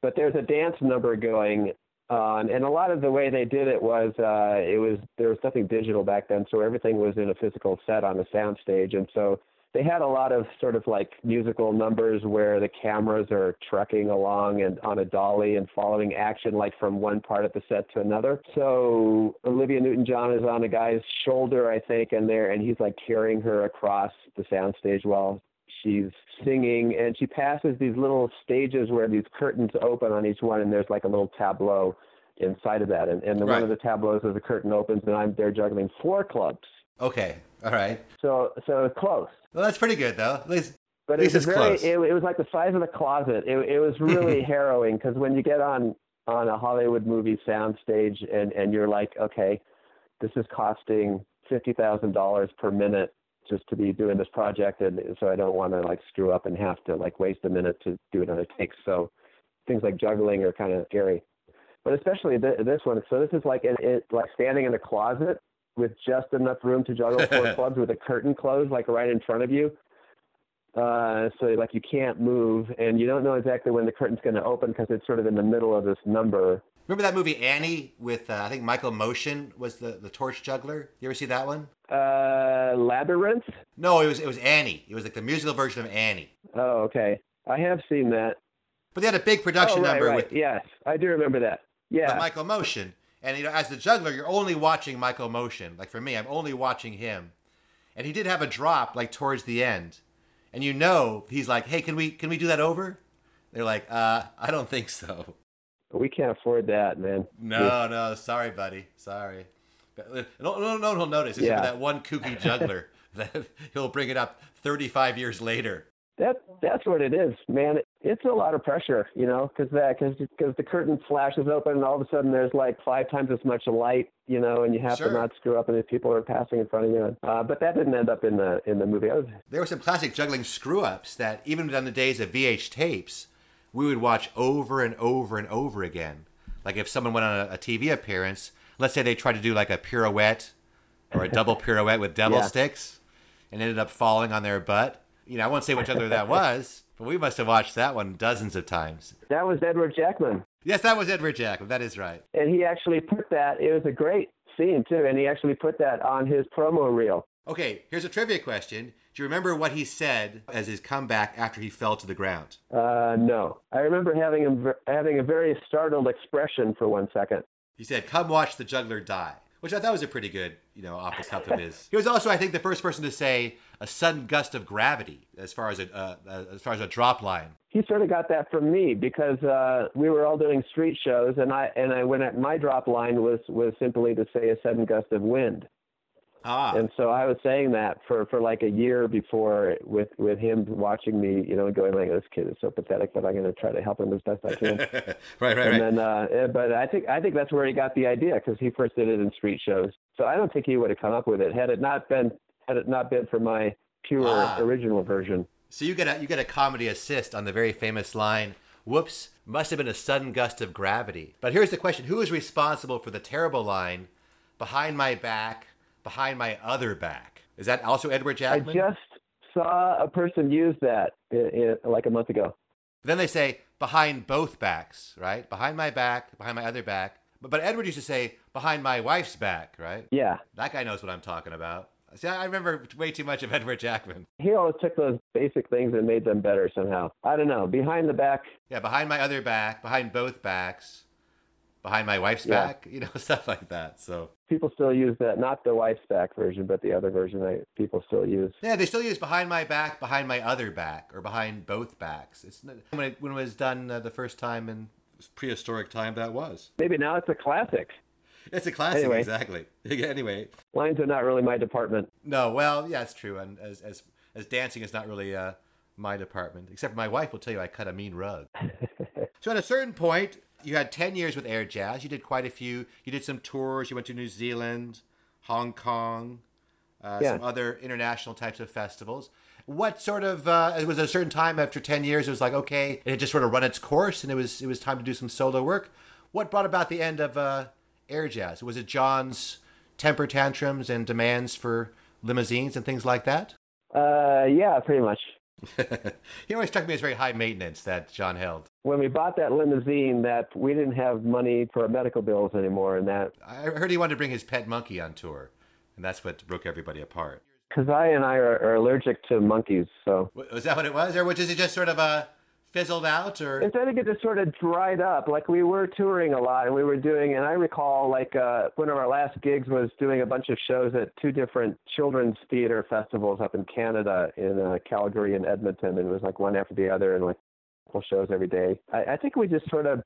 But there's a dance number going on, and a lot of the way they did it was uh, it was there was nothing digital back then, so everything was in a physical set on the sound stage, and so they had a lot of sort of like musical numbers where the cameras are trucking along and on a dolly and following action like from one part of the set to another. So Olivia Newton-John is on a guy's shoulder, I think, and there, and he's like carrying her across the soundstage while she's singing, and she passes these little stages where these curtains open on each one, and there's like a little tableau inside of that, and, and the, Right. one of the tableaus as the curtain opens, and I'm there juggling four clubs. Okay. All right. So so it's close. Well, that's pretty good though. At least, But At least it's very, close. it, it was like the size of the closet. It, it was really <laughs> harrowing because when you get on on a Hollywood movie soundstage and and you're like, okay, this is costing fifty thousand dollars per minute just to be doing this project, and so I don't want to like screw up and have to like waste a minute to do another take. So things like juggling are kind of scary, but especially th- this one. So this is like it, it like standing in a closet with just enough room to juggle four <laughs> clubs with a curtain closed like right in front of you uh, so like you can't move and you don't know exactly when the curtain's going to open because it's sort of in the middle of this number. Remember that movie Annie with uh, I think Michael Moschen was the the torch juggler. You ever see that one? Uh, labyrinth. No, it was it was Annie. It was like the musical version of Annie. Oh, okay. I have seen that. But they had a big production oh, right, number right. with Yes, I do remember that. Yeah. with Michael Moschen. And you know, as the juggler, you're only watching Michael Moschen. Like for me, I'm only watching him. And he did have a drop like towards the end. And you know he's like, "Hey, can we can we do that over?" They're like, "Uh, I don't think so." We can't afford that, man. No, no, sorry, buddy, sorry. Uh, no, no, no, he'll notice. Except Yeah. for that one kooky juggler <laughs> that he'll bring it up 35 years later. That that's what it is, man. It's a lot of pressure, you know, because that because the curtain flashes open and all of a sudden there's like five times as much light, you know, and you have Sure. to not screw up and if people are passing in front of you. Uh, but that didn't end up in the in the movie. Was There were some classic juggling screw ups that even on the days of VH tapes, we would watch over and over and over again. Like if someone went on a, a TV appearance, let's say they tried to do like a pirouette or a <laughs> double pirouette with devil Yeah. sticks and ended up falling on their butt. You know, I won't say which other that <laughs> was, but we must have watched that one dozens of times. that was Edward Jackman. Yes, that was Edward Jackman. That is right. and he actually put that. It was a great scene too, and he actually put that on his promo reel. Okay, here's a trivia question. Do you remember what he said as his comeback after he fell to the ground? Uh, no, I remember having him ver- having a very startled expression for one second. He said, "Come watch the juggler die," which I thought was a pretty good, you know, off the cuff of his. He was also, I think, the first person to say a sudden gust of gravity as far as a uh, uh, as far as a drop line. He sort of got that from me because uh, we were all doing street shows, and I and I went at my drop line was was simply to say a sudden gust of wind, Ah, and so I was saying that for for like a year before with with him watching me, you know, going like this kid is so pathetic, but I'm going to try to help him as best I can. <laughs> right, right, and right. then uh eh, but i think i think that's where he got the idea because he first did it in street shows so i don't think he would have come up with it had it not been had it not been for my pure Ah. original version So you get a you get a comedy assist on the very famous line. Whoops! Must have been a sudden gust of gravity. But here's the question: Who is responsible for the terrible line? Behind my back, behind my other back. Is that also Edward Jackman? i just saw a person use that i i like a month ago Then they say behind both backs, right? Behind my back, behind my other back. But, but Edward used to say behind my wife's back, right? yeah That guy knows what I'm talking about. See, I I remember way too much of Edward Jackman. he always took those basic things and made them better somehow i don't know behind the back Yeah, behind my other back, behind both backs. Behind my wife's Yeah. back, you know, <laughs> stuff like that. So People still use that, not the wife's back version, but the other version I, people still use. yeah, they still use behind my back, behind my other back, or behind both backs. It's not, when it, when it was done uh, the first time in prehistoric time that was. Maybe now it's a classic. It's a classic, Anyway. exactly. <laughs> anyway, Lines are not really my department. no, well, yeah, it's true. And as as as dancing is not really uh, my department, except my wife will tell you I cut a mean rug. <laughs> So at a certain point, you had 10 years with Air Jazz. You did quite a few. You did some tours. You went to New Zealand, Hong Kong, uh, Yeah. some other international types of festivals. What sort of uh, it was a certain time after 10 years it was like okay, it had just sort of run its course and it was it was time to do some solo work. What brought about the end of uh, Air Jazz? Was it John's temper tantrums and demands for limousines and things like that? Uh, yeah, pretty much. <laughs> he always struck me as very high maintenance that John held. When we bought that limousine, that we didn't have money for our medical bills anymore, and that I heard he wanted to bring his pet monkey on tour, and that's what broke everybody apart. Because I and I are, are allergic to monkeys, so Was that what it was, or was it just sort of uh, fizzled out, or It's I it just sort of dried up. Like we were touring a lot, and we were doing. And I recall, like uh, one of our last gigs was doing a bunch of shows at two different children's theater festivals up in Canada, in uh, Calgary and Edmonton. And it was like one after the other, and like couple shows every day. I, I think we just sort of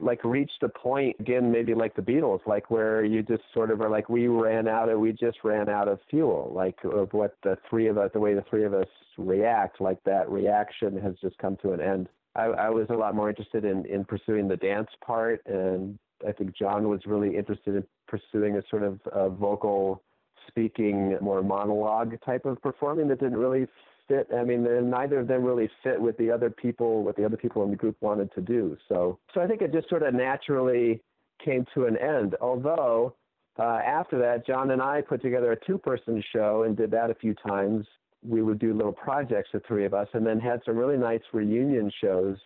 like reached a point again, maybe like the Beatles, like where you just sort of are like we ran out of, we just ran out of fuel, like of what the three of us, the way the three of us react, like that reaction has just come to an end. I, I was a lot more interested in in pursuing the dance part, and I think John was really interested in pursuing a sort of uh, vocal speaking, more monologue type of performing that didn't really fit. I mean, neither of them really fit with the other people, what the other people in the group wanted to do. So, so I think it just sort of naturally came to an end. Although uh, after that, John and I put together a two-person show and did that a few times. We would do little projects, the three of us, and then had some really nice reunion shows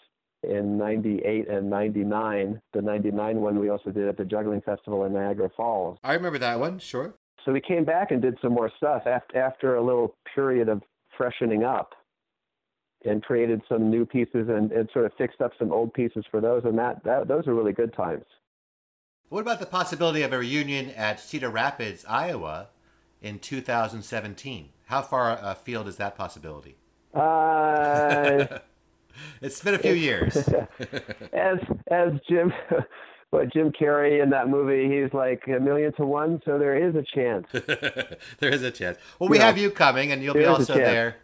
in 98 and 99. The 99 one we also did at the Juggling Festival in Niagara Falls. I remember that one. Sure. So we came back and did some more stuff after, after a little period of freshening up and created some new pieces and, and sort of fixed up some old pieces for those. And that, that those are really good times. What about the possibility of a reunion at Cedar Rapids, Iowa, in 2017? How far afield is that possibility? Uh, <laughs> It's been a few years. <laughs> as as Jim, what Jim Carrey in that movie, he's like a million to one, so there is a chance. <laughs> there is a chance. Well, we Yeah. have you coming, and you'll be There a also there.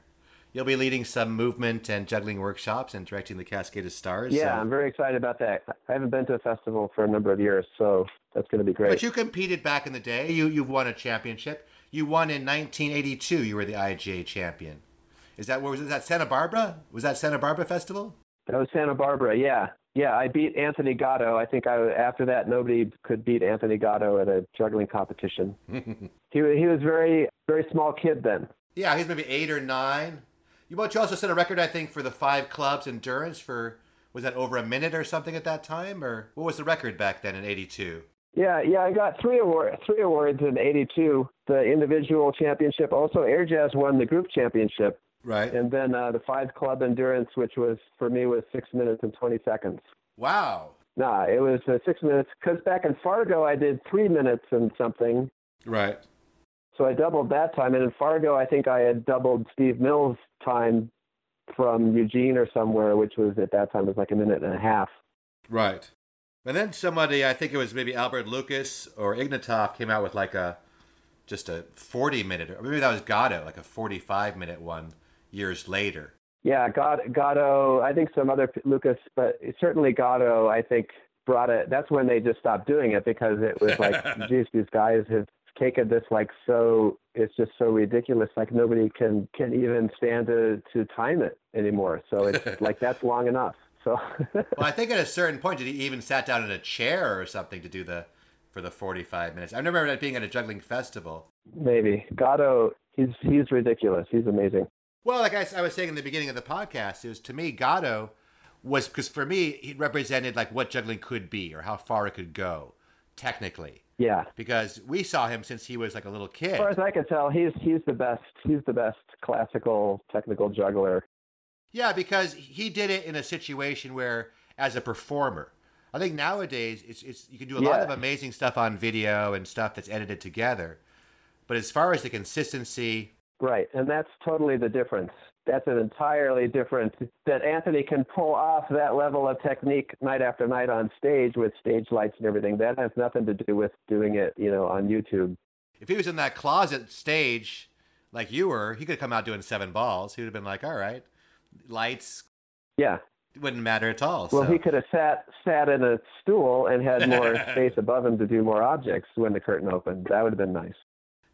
You'll be leading some movement and juggling workshops and directing the Cascade of Stars. Yeah, so- I'm very excited about that. I haven't been to a festival for a number of years, so that's going to be great. But you competed back in the day. You you've won a championship. You won in 1982. You were the IJA champion. Is that where was that Santa Barbara? Was that Santa Barbara Festival? That was Santa Barbara. Yeah, yeah. I beat Anthony Gatto. I think I after that nobody could beat Anthony Gatto at a juggling competition. <laughs> he he was very very small kid then. Yeah, he's maybe eight or nine. You but you also set a record, I think, for the five clubs endurance for was that over a minute or something at that time, or what was the record back then in '82? Yeah, yeah. I got three award three awards in '82. The individual championship. Also, Air Jazz won the group championship, Right. and then uh, the five club endurance, which was for me was six minutes and twenty seconds. Wow. Nah, it was uh, six minutes. Because back in Fargo, I did three minutes and something. Right. So I doubled that time. And in Fargo, I think I had doubled Steve Mills' time from Eugene or somewhere, which was at that time was like a minute and a half. Right. And then somebody, I think it was maybe Albert Lucas or Ignatov, came out with like a just a 40 minute, or maybe that was Gatto, like a 45 minute one years later. Yeah, Gat- Gatto. I think some other Lucas, but certainly Gatto. I think brought it. That's when they just stopped doing it because it was like, <laughs> geez, these guys have taken this like so. It's just so ridiculous. Like nobody can can even stand to to time it anymore. So it's <laughs> like that's long enough. So <laughs> Well, I think at a certain point, did he even sat down in a chair or something to do the for the 45 minutes? I remember that being at a juggling festival. maybe Gatto. He's he's ridiculous. He's amazing. Well, like I was saying in the beginning of the podcast, it was to me Gatto was because for me he represented like what juggling could be or how far it could go technically. Yeah. Because we saw him since he was like a little kid. As far as I can tell, he's he's the best. He's the best classical technical juggler. Yeah, because he did it in a situation where, as a performer, I think nowadays it's it's you can do a lot of amazing stuff on video and stuff that's edited together. But as far as the consistency, Right, and that's totally the difference. That's an entirely different that Anthony can pull off that level of technique night after night on stage with stage lights and everything. That has nothing to do with doing it, you know, on YouTube. if he was in that closet stage like you were, he could have come out doing seven balls. He would have been like, all right, lights Yeah. wouldn't matter at all. Well, so. he could have sat sat in a stool and had more <laughs> space above him to do more objects when the curtain opened. That would have been nice.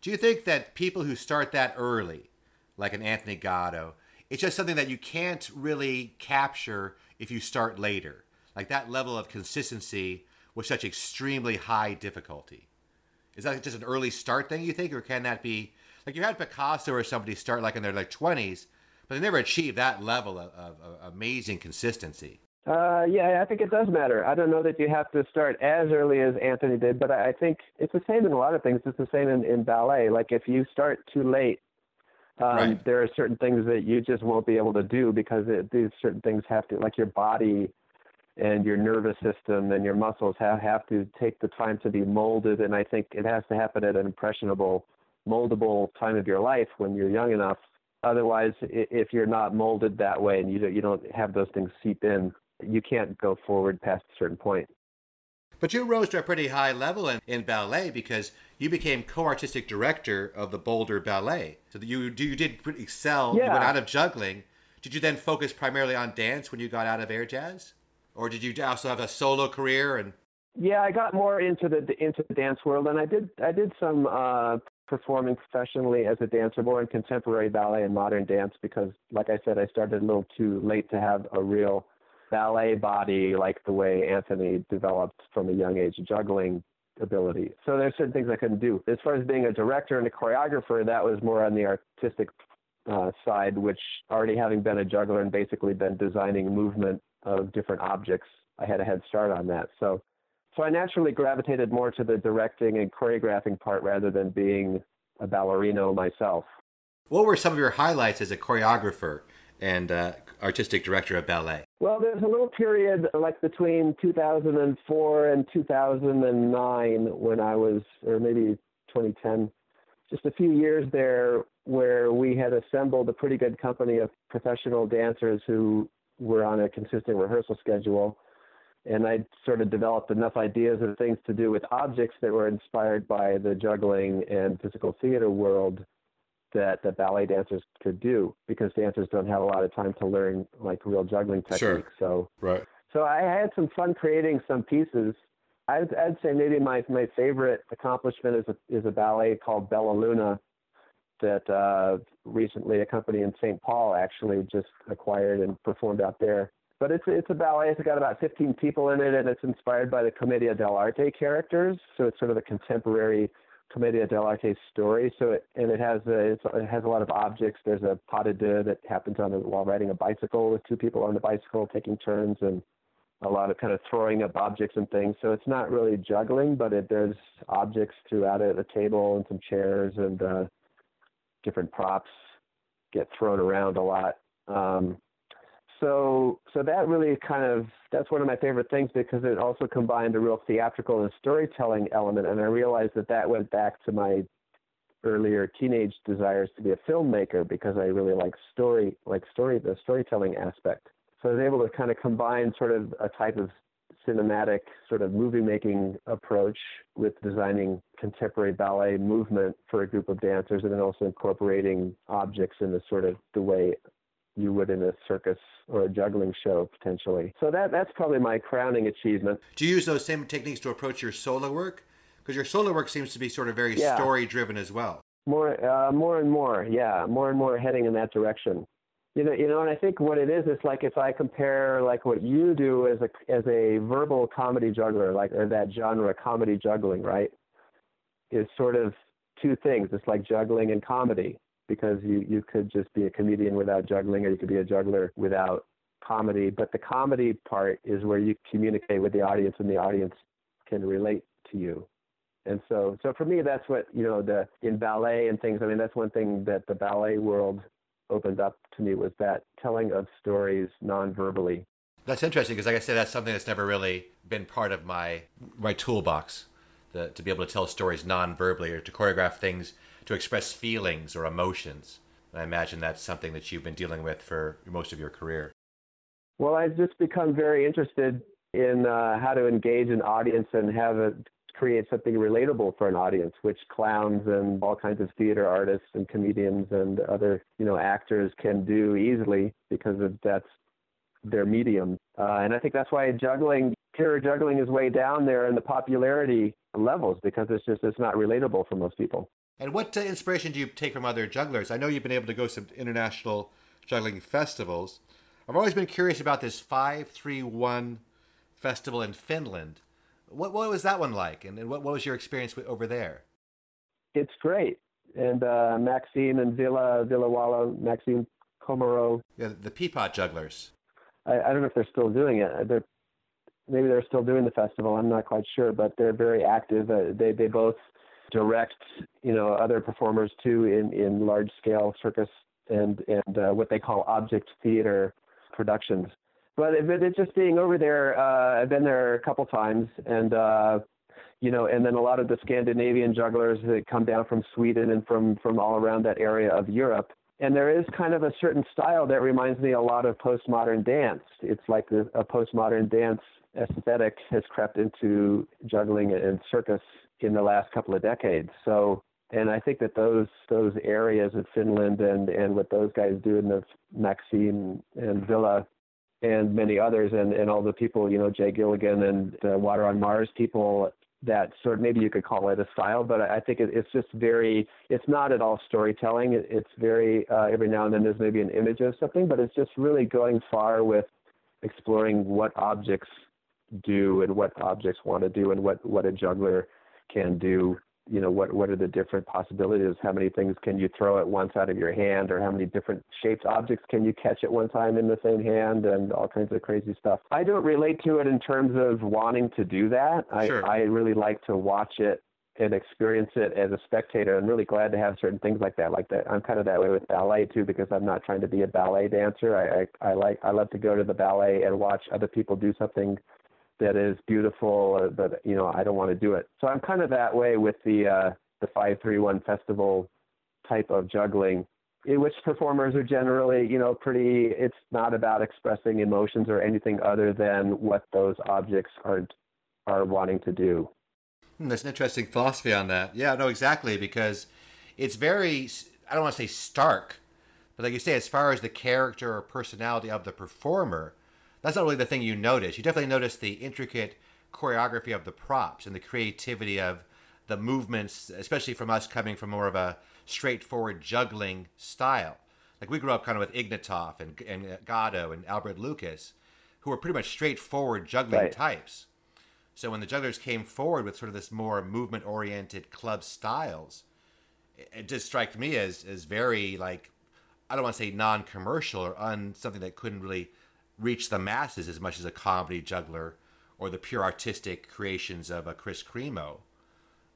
Do you think that people who start that early, like an Anthony Gatto, it's just something that you can't really capture if you start later? Like that level of consistency with such extremely high difficulty. Is that just an early start thing, you think, or can that be like you had Picasso or somebody start like in their like twenties, but they never achieved that level of, of, of amazing consistency? Uh, yeah, I think it does matter. I don't know that you have to start as early as Anthony did, but I I think it's the same in a lot of things. It's the same in, in ballet. Like if you start too late, um, Right. there are certain things that you just won't be able to do because it, these certain things have to, like your body and your nervous system and your muscles have, have to take the time to be molded. And I think it has to happen at an impressionable, moldable time of your life when you're young enough. Otherwise, i- if you're not molded that way and you don't, you don't have those things seep in, you can't go forward past a certain point. But you rose to a pretty high level in, in ballet because you became co-artistic director of the Boulder Ballet. So that you you did pretty excel. You went out of juggling. Did you then focus primarily on dance when you got out of air jazz, or did you also have a solo career? And Yeah, I got more into the into the dance world, and I did I did some uh, performing professionally as a dancer, more in contemporary ballet and modern dance, because, like I said, I started a little too late to have a real ballet body like the way Anthony developed from a young age juggling ability. So there's certain things I couldn't do. As far as being a director and a choreographer, that was more on the artistic uh, side, which already having been a juggler and basically been designing movement of different objects, I had a head start on that. So so I naturally gravitated more to the directing and choreographing part rather than being a ballerino myself. what were some of your highlights as a choreographer and uh, artistic director of ballet? Well, there's a little period like between 2004 and 2009 when I was, or maybe 2010, just a few years there where we had assembled a pretty good company of professional dancers who were on a consistent rehearsal schedule. And I sort of developed enough ideas of things to do with objects that were inspired by the juggling and physical theater world that the ballet dancers could do because dancers don't have a lot of time to learn like real juggling techniques. Sure. So Right. so I had some fun creating some pieces. I'd, I'd say maybe my my favorite accomplishment is a is a ballet called Bella Luna that uh, recently a company in St. Paul actually just acquired and performed out there. But it's it's a ballet. It's got about 15 people in it, and it's inspired by the Commedia dell'arte characters. So it's sort of a contemporary Commedia dell'arte story. So it and it has a it has a lot of objects. There's a pas de deux that happens on a, while riding a bicycle with two people on the bicycle taking turns, and a lot of kind of throwing up objects and things. So it's not really juggling, but it there's objects throughout it, a table and some chairs and uh, different props get thrown around a lot. Um, so so that really kind of that's one of my favorite things because it also combined a real theatrical and storytelling element, and I realized that that went back to my earlier teenage desires to be a filmmaker because I really like story like story the storytelling aspect. So I was able to kind of combine sort of a type of cinematic sort of movie making approach with designing contemporary ballet movement for a group of dancers and then also incorporating objects in the sort of the way you would in a circus or a juggling show potentially. So that that's probably my crowning achievement. Do you use those same techniques to approach your solo work? Because your solo work seems to be sort of very Yeah. story driven as well. More uh, more and more, yeah, more and more heading in that direction. You know, you know, and I think what it is, it's like if I compare like what you do as a as a verbal comedy juggler, like or that genre comedy juggling, right? Is sort of two things. It's like juggling and comedy because you you could just be a comedian without juggling, or you could be a juggler without comedy. But the comedy part is where you communicate with the audience, and the audience can relate to you. And so, so for me, that's what you know. The in ballet and things. I mean, that's one thing that the ballet world opened up to me was that telling of stories non-verbally. That's interesting because, like I said, that's something that's never really been part of my my toolbox. The, to be able to tell stories non-verbally or to choreograph things to express feelings or emotions. I imagine that's something that you've been dealing with for most of your career. Well, I've just become very interested in uh, how to engage an audience and have it create something relatable for an audience, which clowns and all kinds of theater artists and comedians and other you know actors can do easily because of that's their medium. Uh, and I think that's why juggling, pure juggling, is way down there in the popularity levels because it's just it's not relatable for most people. And what uh, inspiration do you take from other jugglers? I know you've been able to go to some international juggling festivals. I've always been curious about this 531 festival in Finland. What, what was that one like? And, and what, what was your experience with, over there? It's great. And uh, Maxime and Ville, Villawala, Maksim Komaro. Yeah, the Peapod jugglers. I, I don't know if they're still doing it. They're, maybe they're still doing the festival. I'm not quite sure, but they're very active. Uh, they, they both direct, you know, other performers too in, in large scale circus and, and uh, what they call object theater productions. But it, it's just being over there. Uh, I've been there a couple times, and uh, you know, and then a lot of the Scandinavian jugglers that come down from Sweden and from from all around that area of Europe. And there is kind of a certain style that reminds me a lot of postmodern dance. It's like a, a postmodern dance aesthetic has crept into juggling and circus in the last couple of decades. So, and I think that those those areas of Finland and and what those guys do in the Maxime and Ville and many others and and all the people, you know, Jay Gilligan and the Water on Mars people that sort of maybe you could call it a style, but I think it, it's just very, it's not at all storytelling. It, it's very, uh, every now and then there's maybe an image of something, but it's just really going far with exploring what objects do and what objects want to do and what, what a juggler can do. You know what what are the different possibilities? How many things can you throw at once out of your hand or how many different shaped objects can you catch at one time in the same hand and all kinds of crazy stuff? I don't relate to it in terms of wanting to do that. I sure. i really like to watch it and experience it as a spectator i'm really glad to have certain things like that. Like that i'm kind of that way with ballet too because i'm not trying to be a ballet dancer. I i, I like i love to go to the ballet and watch other people do something that is beautiful, uh, but you know I don't want to do it. So I'm kind of that way with the uh, the 531 festival type of juggling, in which performers are generally you know pretty. It's not about expressing emotions or anything other than what those objects are are wanting to do. Hmm, there's an interesting philosophy on that. Yeah, no, exactly because it's very I don't want to say stark, but like you say, as far as the character or personality of the performer that's not really the thing you notice. You definitely notice the intricate choreography of the props and the creativity of the movements, especially from us coming from more of a straightforward juggling style. Like we grew up kind of with Ignatov and, and Gatto and Albert Lucas, who were pretty much straightforward juggling right. types. So when the jugglers came forward with sort of this more movement oriented club styles, it, it just struck me as, as very like, I don't want to say non commercial or un, something that couldn't really reach the masses as much as a comedy juggler or the pure artistic creations of a Kris Kremo.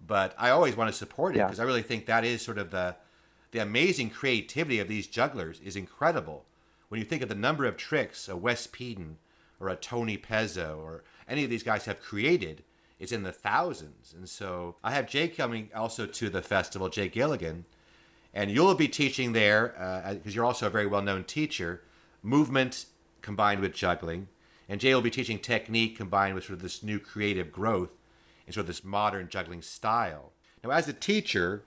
But I always want to support it because yeah. I really think that is sort of the the amazing creativity of these jugglers is incredible. When you think of the number of tricks a Wes Peden or a Tony Pezzo or any of these guys have created, it's in the thousands. And so I have Jay coming also to the festival, Jay Gilligan, and you'll be teaching there because uh, you're also a very well known teacher, movement combined with juggling. And Jay will be teaching technique combined with sort of this new creative growth and sort of this modern juggling style. Now, as a teacher,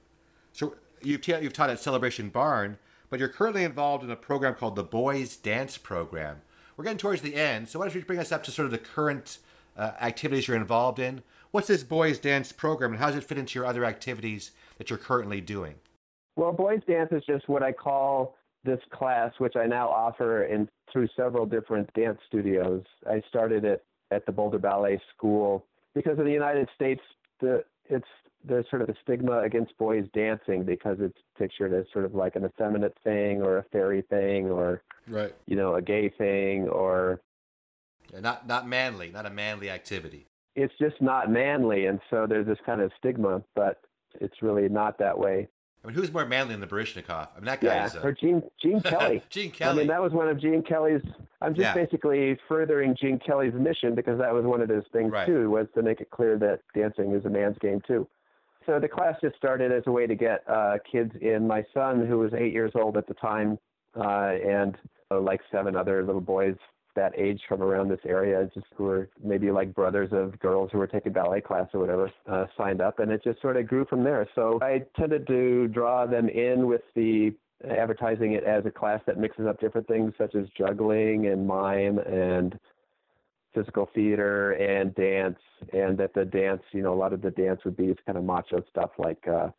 so you've, t- you've taught at Celebration Barn, but you're currently involved in a program called the Boys Dance Program. We're getting towards the end, so why don't you bring us up to sort of the current uh, activities you're involved in? What's this Boys Dance Program, and how does it fit into your other activities that you're currently doing? Well, Boys Dance is just what I call this class, which I now offer in through several different dance studios. I started it at the Boulder Ballet School because in the United States, the it's there's sort of a stigma against boys dancing because it's pictured as sort of like an effeminate thing or a fairy thing or right. you know a gay thing or yeah, not not manly, not a manly activity. It's just not manly, and so there's this kind of stigma, but it's really not that way. I mean, who's more manly than the Baryshnikov? I mean, that guy yeah, is. A... or Gene Gene <laughs> Kelly. Gene Kelly. I mean, that was one of Gene Kelly's I'm just Yeah. basically furthering Gene Kelly's mission because that was one of his things Right. too, was to make it clear that dancing is a man's game too. So the class just started as a way to get uh, kids in. My son, who was eight years old at the time, uh, and uh, like seven other little boys that age from around this area, just who were maybe like brothers of girls who were taking ballet class or whatever, uh, signed up, and it just sort of grew from there. So I tended to draw them in with the advertising it as a class that mixes up different things such as juggling and mime and physical theater and dance and that the dance you know a lot of the dance would be kind of macho stuff like uh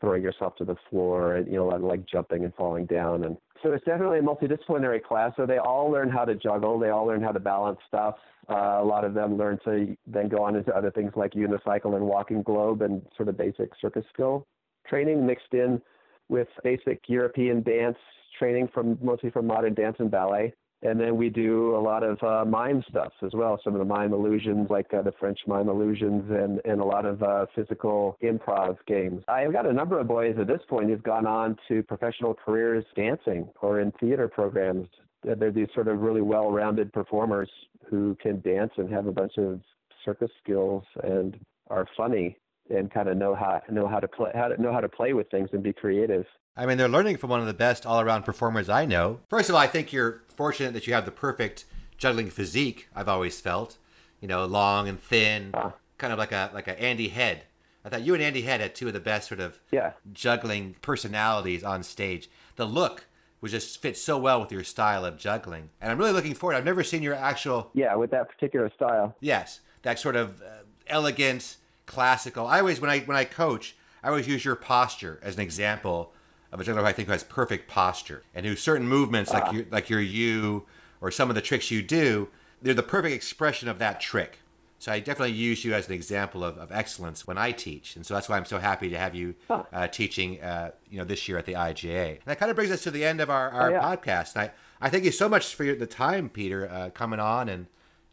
throwing yourself to the floor and you know like jumping and falling down. And so it's definitely a multidisciplinary class. So they all learn how to juggle. They all learn how to balance stuff. Uh, a lot of them learn to then go on into other things like unicycle and walking globe and sort of basic circus skill training mixed in with basic European dance training from mostly from modern dance and ballet. And then we do a lot of uh, mime stuff as well. Some of the mime illusions, like uh, the French mime illusions, and, and a lot of uh, physical improv games. I've got a number of boys at this point who've gone on to professional careers dancing or in theater programs. They're these sort of really well-rounded performers who can dance and have a bunch of circus skills and are funny and kind of know how know how to play how to know how to play with things and be creative. I mean, they're learning from one of the best all around performers I know. First of all, I think you're fortunate that you have the perfect juggling physique, I've always felt. You know, long and thin, Ah. kind of like a like a Andy Head. I thought you and Andy Head had two of the best sort of Yeah. juggling personalities on stage. The look was just fit so well with your style of juggling. And I'm really looking forward. I've never seen your actual Yeah, with that particular style. Yes, that sort of uh, elegant, classical. I always when I when I coach, I always use your posture as an example of a juggler who I think has perfect posture and who certain movements like your like your you or some of the tricks you do, they're the perfect expression of that trick. So I definitely use you as an example of, of excellence when I teach, and so that's why I'm so happy to have you Huh. uh, teaching, uh, you know, this year at the IJA. And that kind of brings us to the end of our, our Oh, yeah. podcast. And I, I thank you so much for your, the time, Peter, uh, coming on and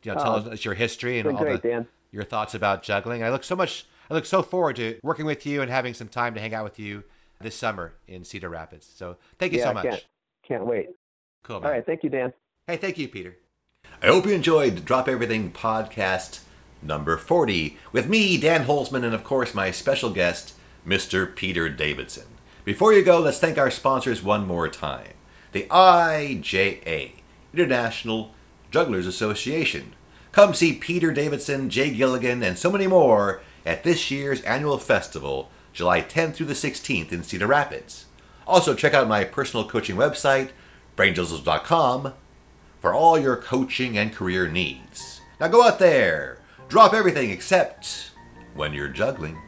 you know, tell Oh, us your history and all great, the, Dan. Your thoughts about juggling. I look so much. I look so forward to working with you and having some time to hang out with you this summer in Cedar Rapids. So thank you yeah, so much. Can't, can't wait. Cool. Man. All right, thank you, Dan. Hey, thank you, Peter. I hope you enjoyed Drop Everything podcast number 40 with me, Dan Holzman, and of course my special guest, Mr. Peter Davison. Before you go, let's thank our sponsors one more time the IJA, International Jugglers Association. Come see Peter Davison, Jay Gilligan, and so many more at this year's annual festival, July 10th through the 16th in Cedar Rapids. Also, check out my personal coaching website, brainjizzles.com, for all your coaching and career needs. Now go out there, drop everything except when you're juggling.